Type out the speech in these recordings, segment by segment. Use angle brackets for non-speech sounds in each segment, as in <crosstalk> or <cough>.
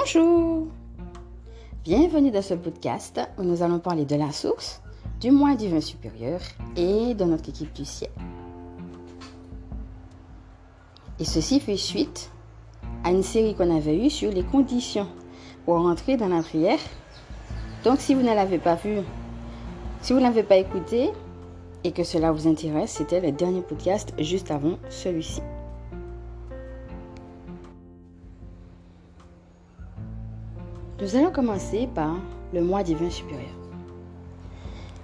Bonjour Bienvenue dans ce podcast où nous allons parler de la source, du moi divin supérieur et de notre équipe du ciel. Et ceci fait suite à une série qu'on avait eue sur les conditions pour rentrer dans la prière. Donc si vous ne l'avez pas vue, si vous ne l'avez pas écouté et que cela vous intéresse, c'était le dernier podcast juste avant celui-ci. Nous allons commencer par le moi divin supérieur.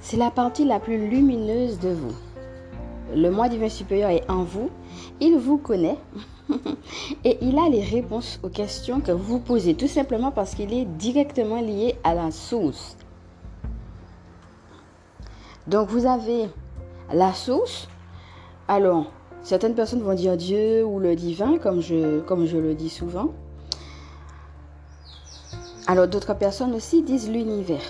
C'est la partie la plus lumineuse de vous. Le moi divin supérieur est en vous, il vous connaît <laughs> et il a les réponses aux questions que vous posez, tout simplement parce qu'il est directement lié à la source. Donc vous avez la source. Alors, certaines personnes vont dire Dieu ou le divin, comme je, comme je le dis souvent. Alors d'autres personnes aussi disent l'univers.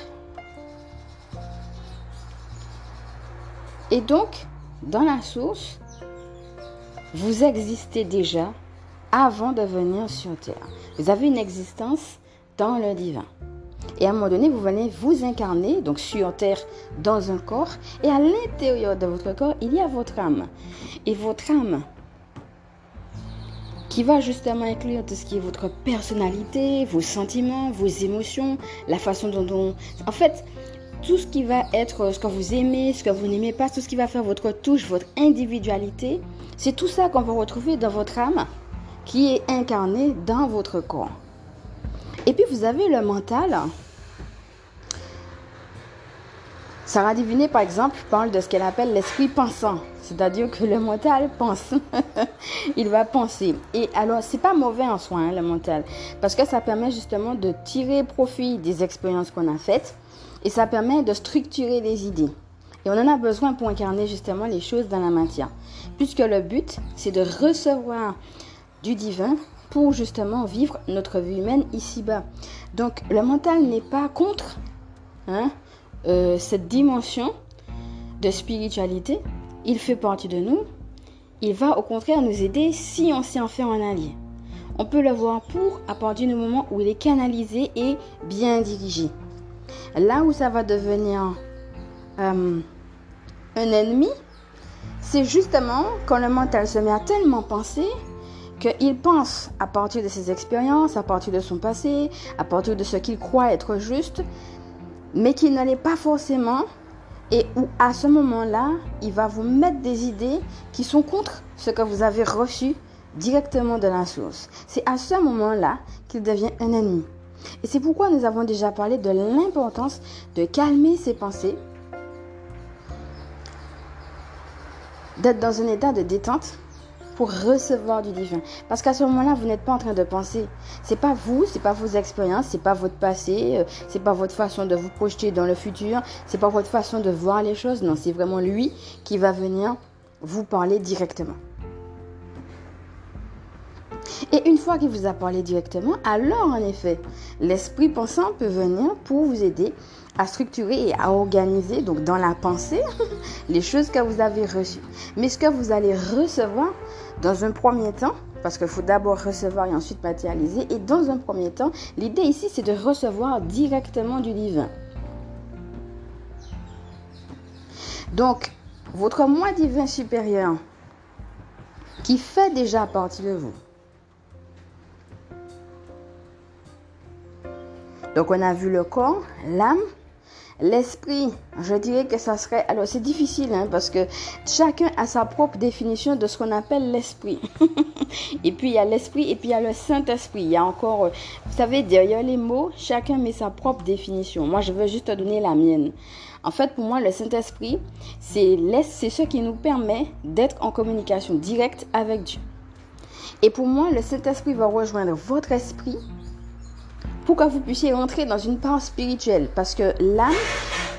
Et donc, dans la source, vous existez déjà avant de venir sur Terre. Vous avez une existence dans le divin. Et à un moment donné, vous venez vous incarner, donc sur Terre, dans un corps. Et à l'intérieur de votre corps, il y a votre âme. Et votre âme, qui va justement inclure tout ce qui est votre personnalité, vos sentiments, vos émotions, la façon dont on... En fait, tout ce qui va être ce que vous aimez, ce que vous n'aimez pas, tout ce qui va faire votre touche, votre individualité, c'est tout ça qu'on va retrouver dans votre âme qui est incarné dans votre corps. Et puis vous avez le mental. Sarah Diviné, par exemple, parle de ce qu'elle appelle l'esprit pensant. C'est-à-dire que le mental pense. <laughs> il va penser. Et alors, c'est pas mauvais en soi, hein, le mental. Parce que ça permet justement de tirer profit des expériences qu'on a faites. Et ça permet de structurer les idées. Et on en a besoin pour incarner justement les choses dans la matière. Puisque le but, c'est de recevoir du divin pour justement vivre notre vie humaine ici-bas. Donc, le mental n'est pas contre hein, euh, cette dimension de spiritualité, il fait partie de nous. Il va au contraire nous aider si on s'y en fait un allié. On peut le voir pour à partir du moment où il est canalisé et bien dirigé. Là où ça va devenir euh, un ennemi, c'est justement quand le mental se met à tellement penser qu'il pense à partir de ses expériences, à partir de son passé, à partir de ce qu'il croit être juste, mais qu'il n'allait pas forcément et où à ce moment-là, il va vous mettre des idées qui sont contre ce que vous avez reçu directement de la source. C'est à ce moment-là qu'il devient un ennemi. Et c'est pourquoi nous avons déjà parlé de l'importance de calmer ses pensées, d'être dans un état de détente pour recevoir du divin. Parce qu'à ce moment-là, vous n'êtes pas en train de penser. C'est pas vous, c'est pas vos expériences, c'est pas votre passé, euh, c'est pas votre façon de vous projeter dans le futur, c'est pas votre façon de voir les choses. Non, c'est vraiment lui qui va venir vous parler directement. Et une fois qu'il vous a parlé directement, alors en effet, l'esprit pensant peut venir pour vous aider à structurer et à organiser, donc dans la pensée, <laughs> les choses que vous avez reçues. Mais ce que vous allez recevoir dans un premier temps, parce qu'il faut d'abord recevoir et ensuite matérialiser, et dans un premier temps, l'idée ici, c'est de recevoir directement du divin. Donc, votre moi divin supérieur, qui fait déjà partie de vous, Donc on a vu le corps, l'âme, L'esprit, je dirais que ça serait... Alors c'est difficile hein, parce que chacun a sa propre définition de ce qu'on appelle l'esprit. <laughs> et puis il y a l'esprit et puis il y a le Saint-Esprit. Il y a encore... Vous savez, derrière les mots, chacun met sa propre définition. Moi, je veux juste te donner la mienne. En fait, pour moi, le Saint-Esprit, c'est ce qui nous permet d'être en communication directe avec Dieu. Et pour moi, le Saint-Esprit va rejoindre votre esprit pour que vous puissiez entrer dans une part spirituelle? Parce que l'âme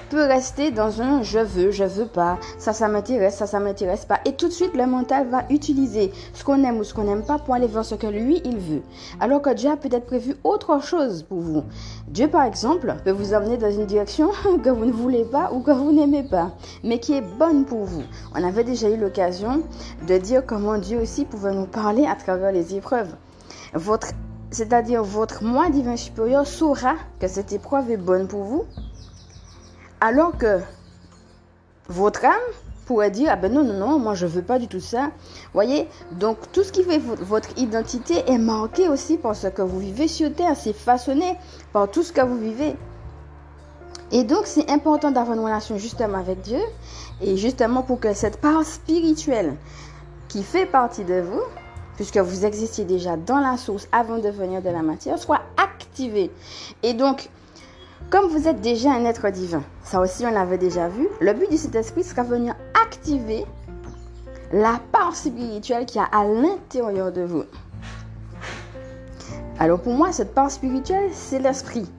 peut rester dans un je veux, je veux pas, ça, ça m'intéresse, ça, ça m'intéresse pas. Et tout de suite, le mental va utiliser ce qu'on aime ou ce qu'on n'aime pas pour aller vers ce que lui, il veut. Alors que Dieu a peut-être prévu autre chose pour vous. Dieu, par exemple, peut vous emmener dans une direction <laughs> que vous ne voulez pas ou que vous n'aimez pas, mais qui est bonne pour vous. On avait déjà eu l'occasion de dire comment Dieu aussi pouvait nous parler à travers les épreuves. Votre c'est-à-dire votre moi divin supérieur, saura que cette épreuve est bonne pour vous, alors que votre âme pourrait dire, ah ben non, non, non, moi je veux pas du tout ça. Voyez, donc tout ce qui fait votre identité est marqué aussi par ce que vous vivez sur Terre, c'est façonné par tout ce que vous vivez. Et donc c'est important d'avoir une relation justement avec Dieu, et justement pour que cette part spirituelle qui fait partie de vous, puisque vous existiez déjà dans la source avant de venir de la matière, soit activée. Et donc, comme vous êtes déjà un être divin, ça aussi on l'avait déjà vu, le but de cet esprit sera venir activer la part spirituelle qui a à l'intérieur de vous. Alors pour moi, cette part spirituelle, c'est l'esprit.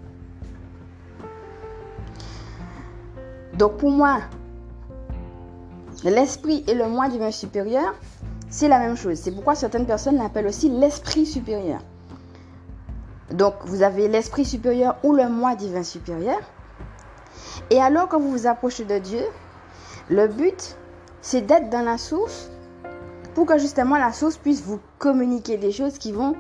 Donc pour moi, l'esprit et le moi divin supérieur, c'est la même chose. C'est pourquoi certaines personnes l'appellent aussi l'esprit supérieur. Donc, vous avez l'esprit supérieur ou le moi divin supérieur. Et alors, quand vous vous approchez de Dieu, le but, c'est d'être dans la source pour que justement la source puisse vous communiquer des choses qui vont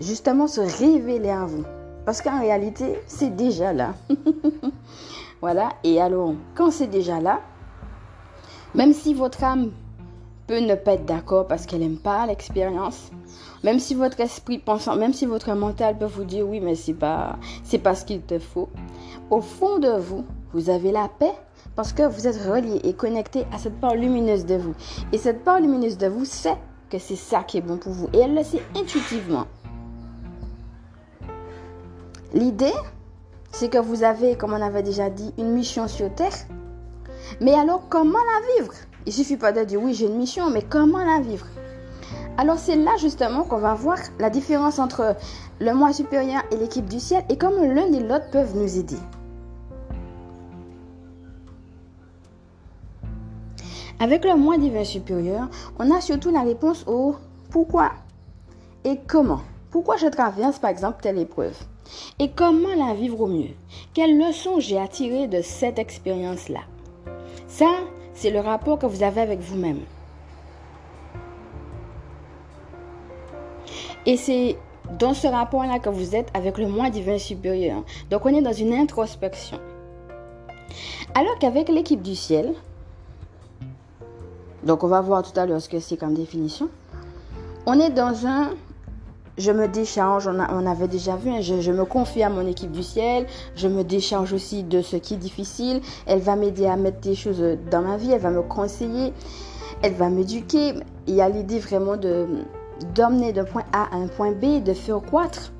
justement se révéler à vous. Parce qu'en réalité, c'est déjà là. <laughs> voilà. Et alors, quand c'est déjà là, même si votre âme peut ne pas être d'accord parce qu'elle n'aime pas l'expérience, même si votre esprit pensant, même si votre mental peut vous dire oui, mais c'est pas, c'est pas ce qu'il te faut. Au fond de vous, vous avez la paix parce que vous êtes relié et connecté à cette part lumineuse de vous. Et cette part lumineuse de vous sait que c'est ça qui est bon pour vous. Et elle le sait intuitivement. L'idée, c'est que vous avez, comme on avait déjà dit, une mission sur Terre. Mais alors, comment la vivre? Il suffit pas de dire oui, j'ai une mission, mais comment la vivre? Alors c'est là justement qu'on va voir la différence entre le moi supérieur et l'équipe du ciel et comment l'un et l'autre peuvent nous aider. Avec le moi divin supérieur, on a surtout la réponse au pourquoi et comment. Pourquoi je traverse par exemple telle épreuve? Et comment la vivre au mieux? Quelles leçons j'ai à de cette expérience-là? Ça, c'est le rapport que vous avez avec vous-même. Et c'est dans ce rapport-là que vous êtes avec le moi divin supérieur. Donc on est dans une introspection. Alors qu'avec l'équipe du ciel, donc on va voir tout à l'heure ce que c'est comme définition, on est dans un je me décharge, on, avait déjà vu, hein, je, je, me confie à mon équipe du ciel, je me décharge aussi de ce qui est difficile, elle va m'aider à mettre des choses dans ma vie, elle va me conseiller, elle va m'éduquer. Il y a l'idée vraiment de, d'emmener d'un point A à un point B, de faire croître.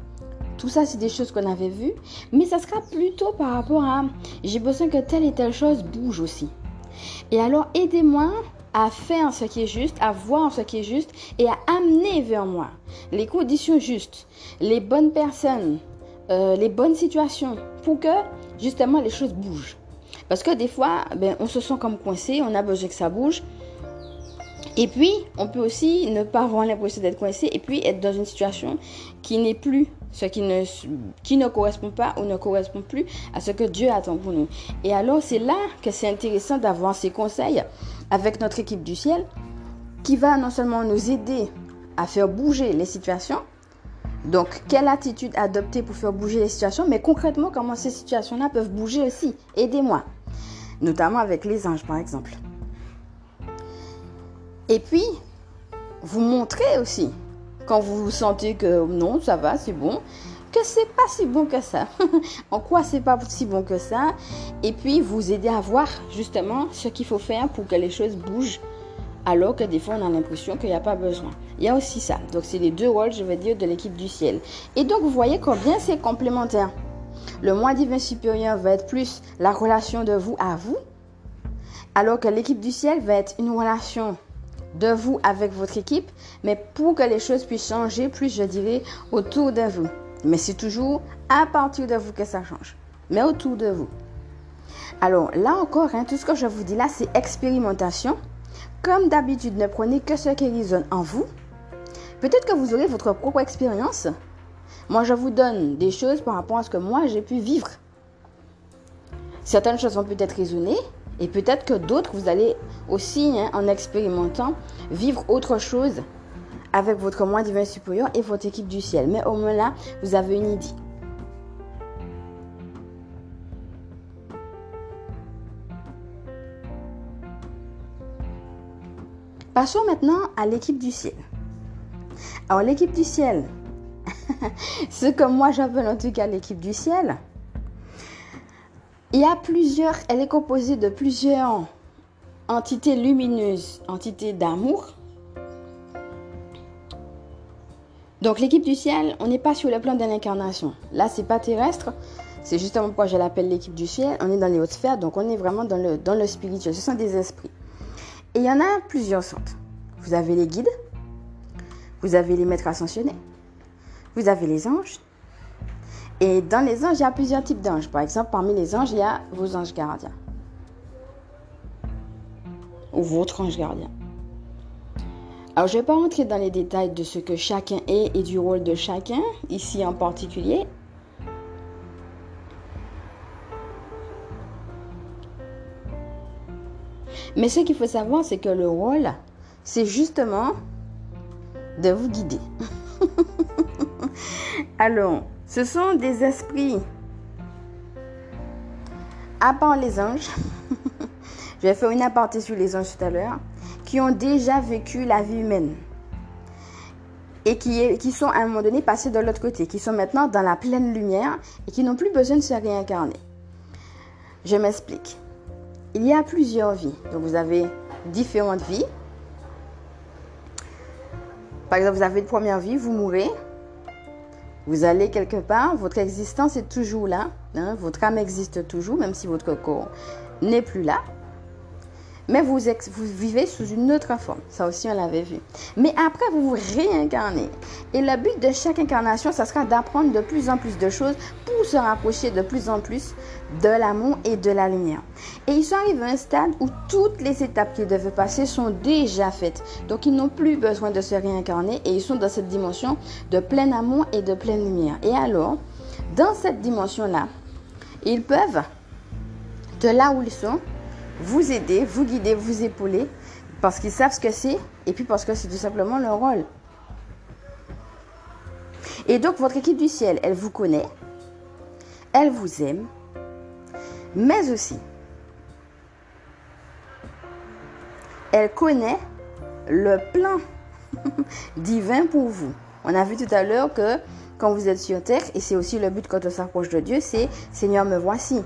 Tout ça, c'est des choses qu'on avait vues. Mais ça sera plutôt par rapport à j'ai besoin que telle et telle chose bouge aussi. Et alors, aidez-moi à faire ce qui est juste, à voir ce qui est juste et à amener vers moi les conditions justes, les bonnes personnes, euh, les bonnes situations pour que justement les choses bougent. Parce que des fois, ben, on se sent comme coincé, on a besoin que ça bouge. Et puis, on peut aussi ne pas avoir l'impression d'être coincé et puis être dans une situation qui n'est plus ce qui ne, qui ne correspond pas ou ne correspond plus à ce que Dieu attend pour nous. Et alors, c'est là que c'est intéressant d'avoir ces conseils avec notre équipe du ciel qui va non seulement nous aider à faire bouger les situations, donc quelle attitude adopter pour faire bouger les situations, mais concrètement comment ces situations-là peuvent bouger aussi. Aidez-moi, notamment avec les anges par exemple. Et puis, vous montrez aussi, quand vous vous sentez que non, ça va, c'est bon, que c'est pas si bon que ça. <laughs> en quoi c'est pas si bon que ça? Et puis, vous aider à voir justement ce qu'il faut faire pour que les choses bougent. Alors que des fois, on a l'impression qu'il n'y a pas besoin. Il y a aussi ça. Donc, c'est les deux rôles, je vais dire, de l'équipe du ciel. Et donc, vous voyez combien c'est complémentaire. Le moi divin supérieur va être plus la relation de vous à vous, alors que l'équipe du ciel va être une relation de vous avec votre équipe, mais pour que les choses puissent changer plus, je dirais, autour de vous. Mais c'est toujours à partir de vous que ça change, mais autour de vous. Alors là encore, hein, tout ce que je vous dis là, c'est expérimentation. Comme d'habitude, ne prenez que ce qui résonne en vous. Peut-être que vous aurez votre propre expérience. Moi, je vous donne des choses par rapport à ce que moi, j'ai pu vivre. Certaines choses vont peut-être résonner, et peut-être que d'autres, vous allez aussi, hein, en expérimentant, vivre autre chose avec votre moi divin supérieur et votre équipe du ciel. Mais au moins là, vous avez une idée. Passons maintenant à l'équipe du ciel. Alors l'équipe du ciel, <laughs> ce que moi j'appelle en tout cas l'équipe du ciel, il y a plusieurs, elle est composée de plusieurs entités lumineuses, entités d'amour. Donc l'équipe du ciel, on n'est pas sur le plan de l'incarnation. Là, c'est pas terrestre. C'est justement pourquoi je l'appelle l'équipe du ciel. On est dans les hautes sphères, donc on est vraiment dans le, dans le spirituel. Ce sont des esprits. Et il y en a plusieurs sortes. Vous avez les guides, vous avez les maîtres ascensionnés, vous avez les anges. Et dans les anges, il y a plusieurs types d'anges. Par exemple, parmi les anges, il y a vos anges gardiens. Ou votre ange gardien. Alors, je ne vais pas rentrer dans les détails de ce que chacun est et du rôle de chacun, ici en particulier. Mais ce qu'il faut savoir, c'est que le rôle, c'est justement de vous guider. <laughs> Alors, ce sont des esprits, à part les anges, <laughs> je vais faire une aparté sur les anges tout à l'heure, qui ont déjà vécu la vie humaine et qui, qui sont à un moment donné passés de l'autre côté, qui sont maintenant dans la pleine lumière et qui n'ont plus besoin de se réincarner. Je m'explique. Il y a plusieurs vies. Donc vous avez différentes vies. Par exemple, vous avez une première vie, vous mourrez. Vous allez quelque part, votre existence est toujours là. Hein. votre âme existe toujours, même si votre corps n'est plus là mais vous, vivez sous une autre forme. Ça aussi, on l'avait vu. Mais après, vous vous réincarnez. Et le but de chaque incarnation, ça sera d'apprendre de plus en plus de choses pour se rapprocher de plus en plus de l'amour et de la lumière. Et ils sont arrivés à un stade où toutes les étapes qu'ils devaient passer sont déjà faites. Donc, ils n'ont plus besoin de se réincarner et ils sont dans cette dimension de plein amour et de pleine lumière. Et alors, dans cette dimension-là, ils peuvent, de là où ils sont, vous aider, vous guider, vous épauler, parce qu'ils savent ce que c'est, et puis parce que c'est tout simplement leur rôle. Et donc votre équipe du ciel, elle vous connaît, elle vous aime, mais aussi, elle connaît le plan <laughs> divin pour vous. On a vu tout à l'heure que quand vous êtes sur terre, et c'est aussi le but quand on s'approche de Dieu, c'est Seigneur, me voici.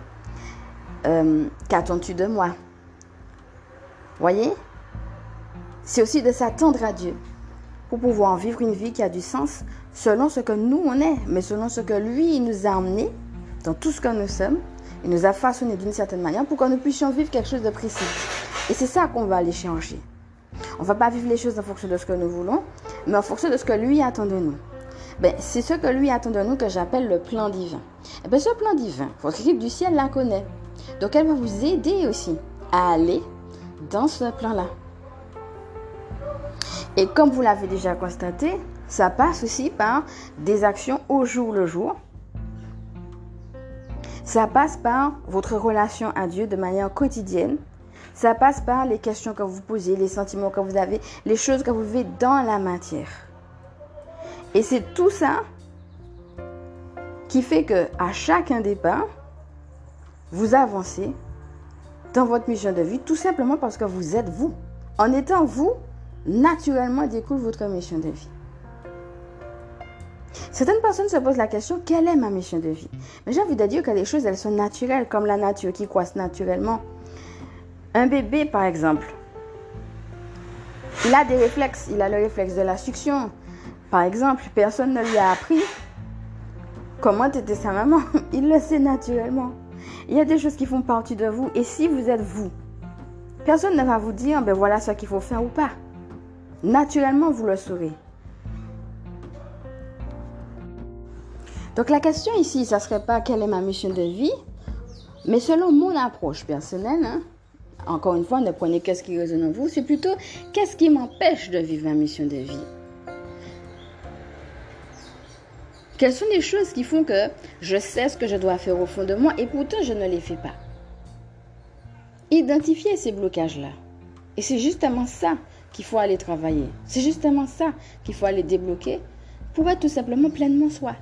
Euh, qu'attends-tu de moi? Voyez? C'est aussi de s'attendre à Dieu pour pouvoir vivre une vie qui a du sens selon ce que nous on est, mais selon ce que lui nous a emmené dans tout ce que nous sommes. Il nous a façonné d'une certaine manière pour que nous puissions vivre quelque chose de précis. Et c'est ça qu'on va aller changer. On ne va pas vivre les choses en fonction de ce que nous voulons, mais en fonction de ce que lui attend de nous. Ben, c'est ce que lui attend de nous que j'appelle le plan divin. Et ben, ce plan divin, votre équipe du ciel la connaît. Donc elle va vous aider aussi à aller dans ce plan-là. Et comme vous l'avez déjà constaté, ça passe aussi par des actions au jour le jour. Ça passe par votre relation à Dieu de manière quotidienne. Ça passe par les questions que vous posez, les sentiments que vous avez, les choses que vous vivez dans la matière. Et c'est tout ça qui fait que à chacun des pas, vous avancez dans votre mission de vie, tout simplement parce que vous êtes vous. En étant vous, naturellement découle votre mission de vie. Certaines personnes se posent la question, quelle est ma mission de vie? Mais j'ai envie de dire que les choses, elles sont naturelles, comme la nature qui croise naturellement. Un bébé, par exemple, il a des réflexes. Il a le réflexe de la succion. Par exemple, personne ne lui a appris comment était sa maman. <laughs> Il le sait naturellement. Il y a des choses qui font partie de vous. Et si vous êtes vous, personne ne va vous dire, ben voilà ce qu'il faut faire ou pas. Naturellement, vous le saurez. Donc la question ici, ça ne serait pas quelle est ma mission de vie, mais selon mon approche personnelle, hein, encore une fois, ne prenez qu'est-ce qui résonne en vous, c'est plutôt qu'est-ce qui m'empêche de vivre ma mission de vie. Quelles sont les choses qui font que je sais ce que je dois faire au fond de moi et pourtant je ne les fais pas? Identifiez ces blocages-là. Et c'est justement ça qu'il faut aller travailler. C'est justement ça qu'il faut aller débloquer pour être tout simplement pleinement soi.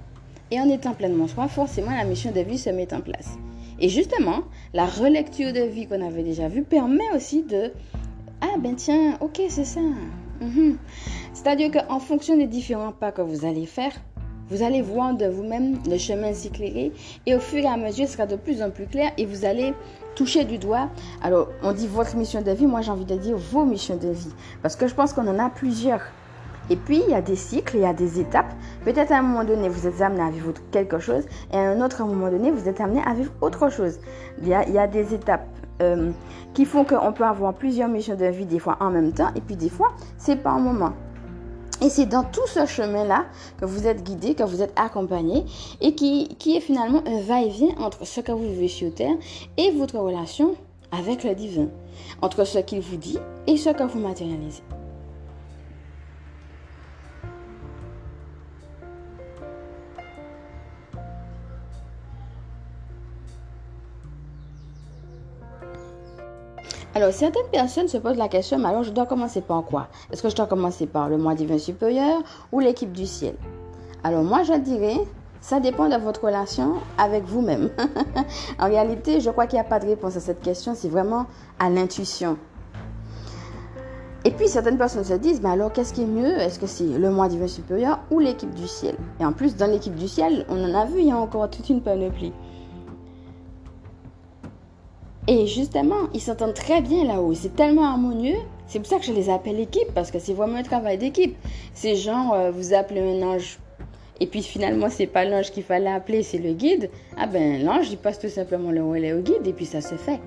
Et en étant pleinement soi, forcément, la mission de vie se met en place. Et justement, la relecture de vie qu'on avait déjà vue permet aussi de... Ah ben tiens, ok, c'est ça. Mhm. C'est-à-dire qu'en fonction des différents pas que vous allez faire, vous allez voir de vous-même le chemin s'éclairer et au fur et à mesure, ce sera de plus en plus clair et vous allez toucher du doigt. Alors, on dit votre mission de vie, moi j'ai envie de dire vos missions de vie parce que je pense qu'on en a plusieurs. Et puis, il y a des cycles, il y a des étapes. Peut-être à un moment donné, vous êtes amené à vivre quelque chose et à un autre moment donné, vous êtes amené à vivre autre chose. Il y a, des étapes euh, qui font qu'on peut avoir plusieurs missions de vie des fois en même temps et puis des fois, c'est pas un moment. Et c'est dans tout ce chemin-là que vous êtes guidé, que vous êtes accompagné et qui, est finalement un va-et-vient entre ce que vous vivez sur Terre et votre relation avec le divin, entre ce qu'il vous dit et ce que vous matérialisez. Alors, certaines personnes se posent la question, mais alors je dois commencer par quoi? Est-ce que je dois commencer par le moi divin supérieur ou l'équipe du ciel? Alors, moi, je dirais, ça dépend de votre relation avec vous-même. <laughs> en réalité, je crois qu'il n'y a pas de réponse à cette question, c'est vraiment à l'intuition. Et puis certaines personnes se disent, mais alors qu'est-ce qui est mieux? Est-ce que c'est le moi divin supérieur ou l'équipe du ciel? Et en plus, dans l'équipe du ciel, on en a vu, il y a encore toute une panoplie. Et justement, ils s'entendent très bien là-haut. C'est tellement harmonieux. C'est pour ça que je les appelle équipe, parce que c'est vraiment un travail d'équipe. C'est genre, euh, vous appelez un ange, et puis finalement, c'est pas l'ange qu'il fallait appeler, c'est le guide. Ah ben, l'ange, il passe tout simplement le relais au guide, et puis ça se fait.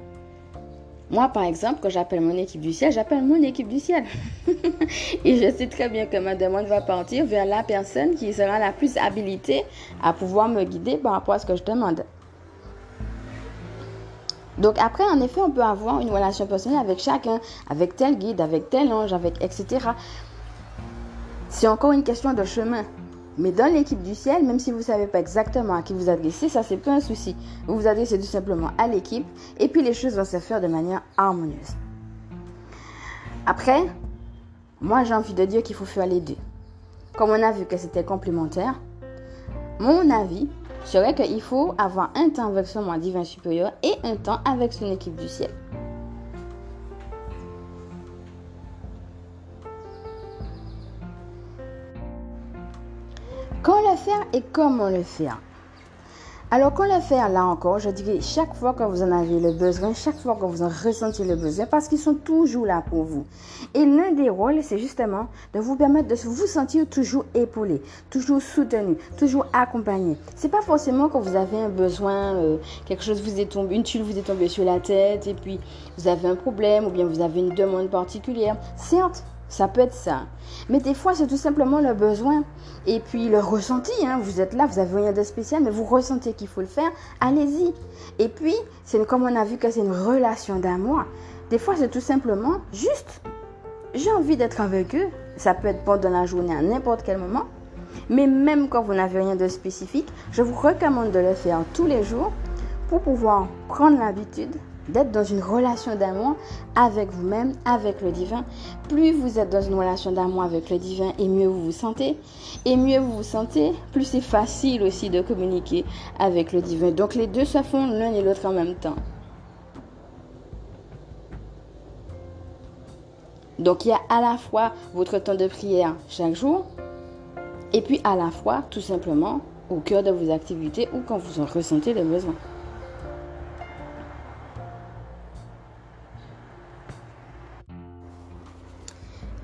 Moi, par exemple, quand j'appelle mon équipe du ciel, j'appelle mon équipe du ciel. <laughs> et je sais très bien que ma demande va partir vers la personne qui sera la plus habilitée à pouvoir me guider par rapport à ce que je demande. Donc après, en effet, on peut avoir une relation personnelle avec chacun, avec tel guide, avec tel ange, avec etc. C'est encore une question de chemin. Mais dans l'équipe du ciel, même si vous ne savez pas exactement à qui vous adressez, ça c'est pas un souci. Vous vous adressez tout simplement à l'équipe et puis les choses vont se faire de manière harmonieuse. Après, moi j'ai envie de dire qu'il faut faire les deux. Comme on a vu que c'était complémentaire, mon avis, serait qu'il faut avoir un temps avec son moi divin supérieur et un temps avec son équipe du ciel. Quand le faire et comment le faire alors, qu'on le faire là encore, je dirais chaque fois que vous en avez le besoin, chaque fois que vous en ressentez le besoin, parce qu'ils sont toujours là pour vous. Et l'un des rôles, c'est justement de vous permettre de vous sentir toujours épaulé, toujours soutenu, toujours accompagné. C'est pas forcément que vous avez un besoin, euh, quelque chose vous est tombé, une tuile vous est tombée sur la tête, et puis vous avez un problème, ou bien vous avez une demande particulière. Certes, ça peut être ça. Mais des fois, c'est tout simplement le besoin. Et puis le ressenti, hein. vous êtes là, vous avez rien de spécial, mais vous ressentez qu'il faut le faire, allez-y. Et puis, c'est comme on a vu que c'est une relation d'amour. Des fois, c'est tout simplement juste, j'ai envie d'être avec eux. Ça peut être pendant la journée, à n'importe quel moment. Mais même quand vous n'avez rien de spécifique, je vous recommande de le faire tous les jours pour pouvoir prendre l'habitude d'être dans une relation d'amour avec vous-même, avec le divin. Plus vous êtes dans une relation d'amour avec le divin et mieux vous vous sentez. Et mieux vous vous sentez, plus c'est facile aussi de communiquer avec le divin. Donc les deux se font l'un et l'autre en même temps. Donc il y a à la fois votre temps de prière chaque jour et puis à la fois tout simplement au cœur de vos activités ou quand vous en ressentez le besoin.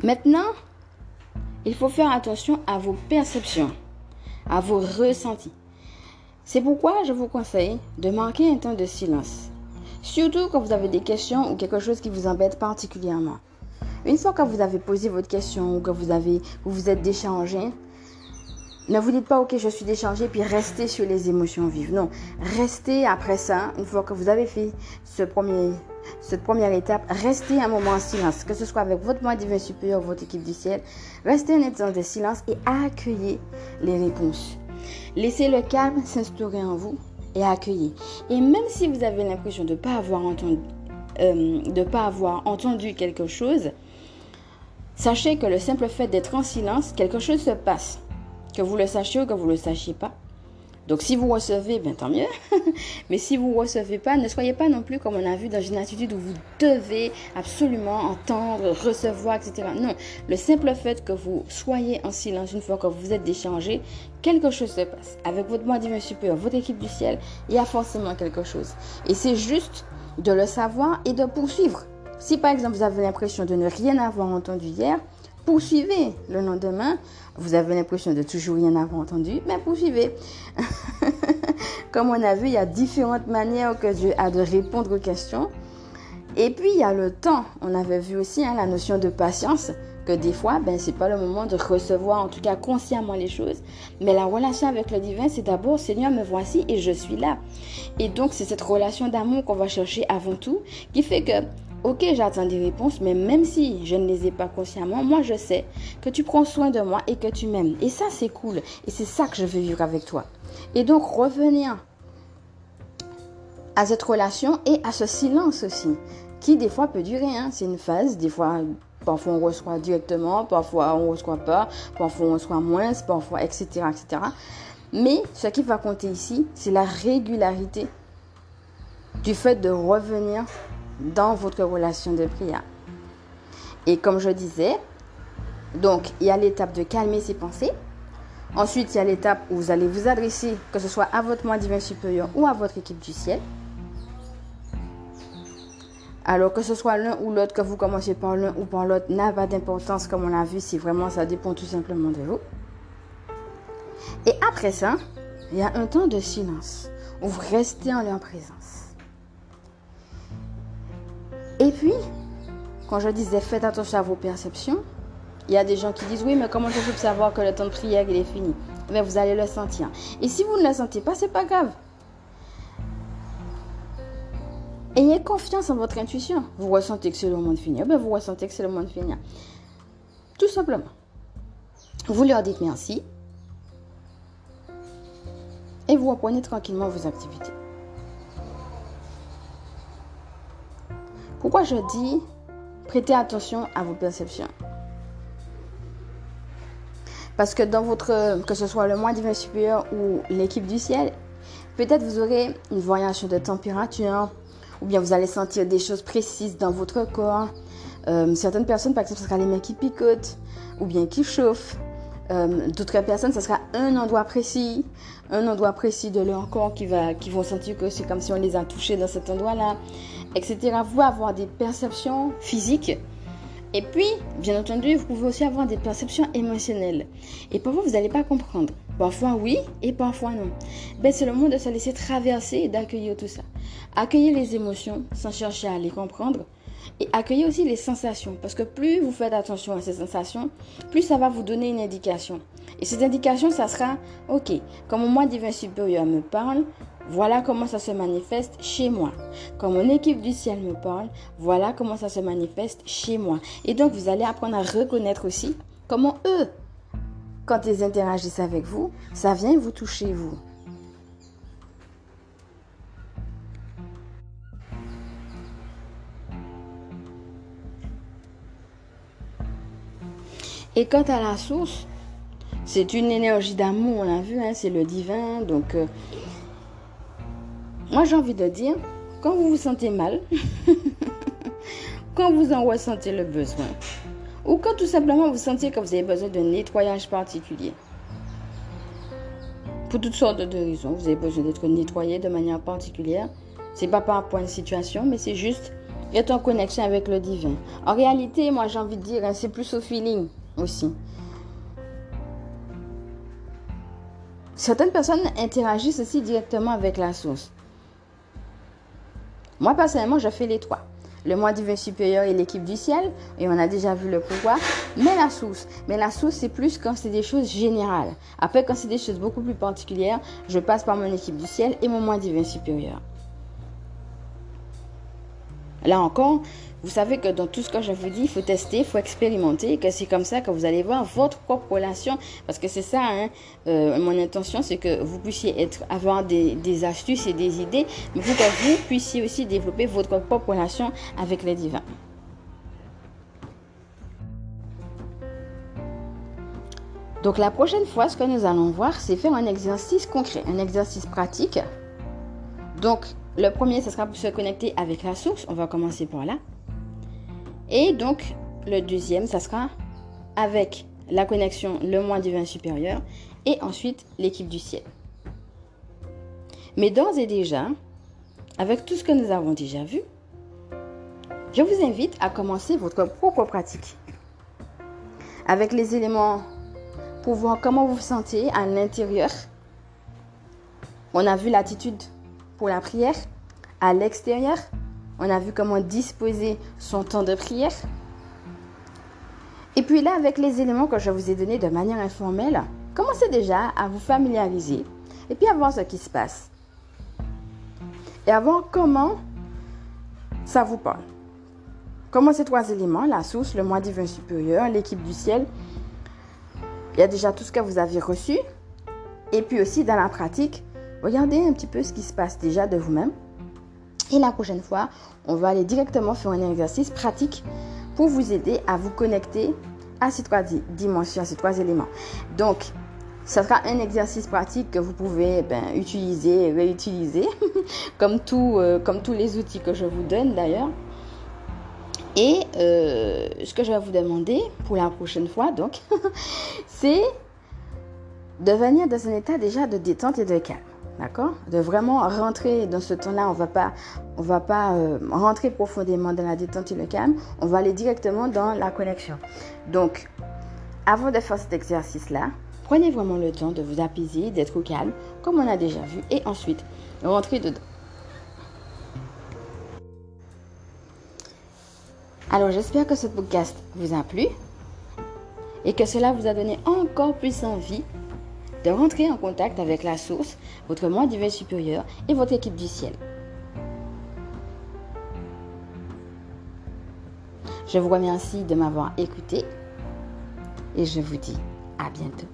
Maintenant, il faut faire attention à vos perceptions, à vos ressentis. C'est pourquoi je vous conseille de marquer un temps de silence. Surtout quand vous avez des questions ou quelque chose qui vous embête particulièrement. Une fois que vous avez posé votre question ou que vous avez vous, vous êtes déchargé, ne vous dites pas ok je suis déchargé puis restez sur les émotions vives. Non, restez après ça, une fois que vous avez fait ce premier cette première étape, restez un moment en silence, que ce soit avec votre moi divin supérieur votre équipe du ciel. Restez un instant de silence et accueillez les réponses. Laissez le calme s'instaurer en vous et accueillez. Et même si vous avez l'impression de ne euh, pas avoir entendu quelque chose, Sachez que le simple fait d'être en silence, quelque chose se passe. Que vous le sachiez ou que vous ne le sachiez pas. Donc si vous recevez, ben tant mieux. <laughs> Mais si vous recevez pas, ne soyez pas non plus comme on a vu dans une attitude où vous devez absolument entendre, recevoir, etc. Non, le simple fait que vous soyez en silence une fois que vous êtes déchangé, quelque chose se passe. Avec votre moi divin supérieur, votre équipe du ciel, il y a forcément quelque chose. Et c'est juste de le savoir et de poursuivre. Si par exemple vous avez l'impression de ne rien avoir entendu hier, poursuivez le lendemain. Vous avez l'impression de toujours rien avoir entendu, mais poursuivez. <laughs> Comme on a vu, il y a différentes manières que Dieu a de répondre aux questions. Et puis, il y a le temps. On avait vu aussi hein, la notion de patience, que des fois, ben, c'est pas le moment de recevoir, en tout cas consciemment, les choses. Mais la relation avec le divin, c'est d'abord, Seigneur, me voici et je suis là. Et donc, c'est cette relation d'amour qu'on va chercher avant tout, qui fait que Ok, j'attends des réponses, mais même si je ne les ai pas consciemment, moi je sais que tu prends soin de moi et que tu m'aimes. Et ça, c'est cool. Et c'est ça que je veux vivre avec toi. Et donc, revenir à cette relation et à ce silence aussi, qui des fois peut durer. Hein. C'est une phase, des fois, parfois on reçoit directement, parfois on ne reçoit pas, parfois on reçoit moins, parfois, etc., etc. Mais ce qui va compter ici, c'est la régularité du fait de revenir dans votre relation de prière. Et comme je disais, donc il y a l'étape de calmer ses pensées. Ensuite, il y a l'étape où vous allez vous adresser, que ce soit à votre moi divin supérieur ou à votre équipe du ciel. Alors que ce soit l'un ou l'autre, que vous commenciez par l'un ou par l'autre, n'a pas d'importance comme on l'a vu, si vraiment ça dépend tout simplement de vous. Et après ça, il y a un temps de silence où vous restez en leur présence. Et puis, quand je disais faites attention à vos perceptions, il y a des gens qui disent oui, mais comment je peux savoir que le temps de prière est fini? Mais vous allez le sentir. Et si vous ne le sentez pas, c'est pas grave. Ayez confiance en votre intuition. Vous ressentez que c'est le moment de finir, ben vous ressentez que c'est le moment de finir. Tout simplement. Vous leur dites merci. Et vous reprenez tranquillement vos activités. Pourquoi je dis prêtez attention à vos perceptions? Parce que dans votre, que ce soit le moi divin supérieur ou l'équipe du ciel, peut-être vous aurez une variation de température, ou bien vous allez sentir des choses précises dans votre corps. Euh, certaines personnes, par exemple, ce sera les mains qui picotent, ou bien qui chauffent. Euh, d'autres personnes, ce sera un endroit précis, un endroit précis de leur corps qui, va, qui vont sentir que c'est comme si on les a touchés dans cet endroit-là etc. Vous pouvez avoir des perceptions physiques. Et puis, bien entendu, vous pouvez aussi avoir des perceptions émotionnelles. Et parfois, vous n'allez pas comprendre. Parfois oui et parfois non. Ben, c'est le moment de se laisser traverser et d'accueillir tout ça. Accueillir les émotions sans chercher à les comprendre. Et accueillir aussi les sensations. Parce que plus vous faites attention à ces sensations, plus ça va vous donner une indication. Et cette indication, ça sera, ok, comme moi divin supérieur me parle, voilà comment ça se manifeste chez moi. Quand mon équipe du ciel me parle, voilà comment ça se manifeste chez moi. Et donc, vous allez apprendre à reconnaître aussi comment eux, quand ils interagissent avec vous, ça vient vous toucher, vous. Et quant à la source, c'est une énergie d'amour, on l'a vu, hein, c'est le divin. Donc, euh, moi j'ai envie de dire, quand vous vous sentez mal, <laughs> quand vous en ressentez le besoin, ou quand tout simplement vous sentez que vous avez besoin d'un nettoyage particulier, pour toutes sortes de raisons, vous avez besoin d'être nettoyé de manière particulière. C'est pas par rapport à une situation, mais c'est juste être en connexion avec le divin. En réalité, moi j'ai envie de dire, hein, c'est plus au feeling aussi. Certaines personnes interagissent aussi directement avec la source. Moi, personnellement, je fais les trois. Le moi divin supérieur et l'équipe du ciel, et on a déjà vu le pouvoir, mais la source. Mais la source, c'est plus quand c'est des choses générales. Après, quand c'est des choses beaucoup plus particulières, je passe par mon équipe du ciel et mon moi divin supérieur. Là encore, vous savez que dans tout ce que je vous dis, il faut tester, il faut expérimenter, que c'est comme ça que vous allez voir votre propre relation. Parce que c'est ça, hein, euh, mon intention, c'est que vous puissiez être, avoir des, astuces et des idées, mais que vous puissiez aussi développer votre propre relation avec les divins. Donc la prochaine fois, ce que nous allons voir, c'est faire un exercice concret, un exercice pratique. Donc le premier, ce sera pour se connecter avec la source. On va commencer par là. Et donc le deuxième, ça sera avec la connexion le moins divin supérieur et ensuite l'équipe du ciel. Mais d'ores et déjà, avec tout ce que nous avons déjà vu, je vous invite à commencer votre propre pratique avec les éléments pour voir comment vous vous sentez à l'intérieur. On a vu l'attitude pour la prière à l'extérieur. On a vu comment disposer son temps de prière. Et puis là, avec les éléments que je vous ai donnés de manière informelle, commencez déjà à vous familiariser et puis à voir ce qui se passe. Et à voir comment ça vous parle. Comment ces trois éléments, la source, le moi divin supérieur, l'équipe du ciel, il y a déjà tout ce que vous avez reçu. Et puis aussi dans la pratique, regardez un petit peu ce qui se passe déjà de vous-même. Et la prochaine fois, on va aller directement faire un exercice pratique pour vous aider à vous connecter à ces trois dimensions, à ces trois éléments. Donc, ce sera un exercice pratique que vous pouvez ben, utiliser réutiliser, <laughs> comme, euh, comme tous les outils que je vous donne d'ailleurs. Et euh, ce que je vais vous demander pour la prochaine fois, donc, <laughs> c'est de venir dans un état déjà de détente et de calme. D'accord? De vraiment rentrer dans ce temps-là. On va pas, on va pas euh, rentrer profondément dans la détente et le calme. On va aller directement dans la connexion. Donc, avant de faire cet exercice-là, prenez vraiment le temps de vous apaiser, d'être au calme, comme on a déjà vu, et ensuite rentrer dedans. Alors j'espère que ce podcast vous a plu et que cela vous a donné encore plus envie de rentrer en contact avec la source, votre moi divin supérieur et votre équipe du ciel. Je vous remercie de m'avoir écouté et je vous dis à bientôt.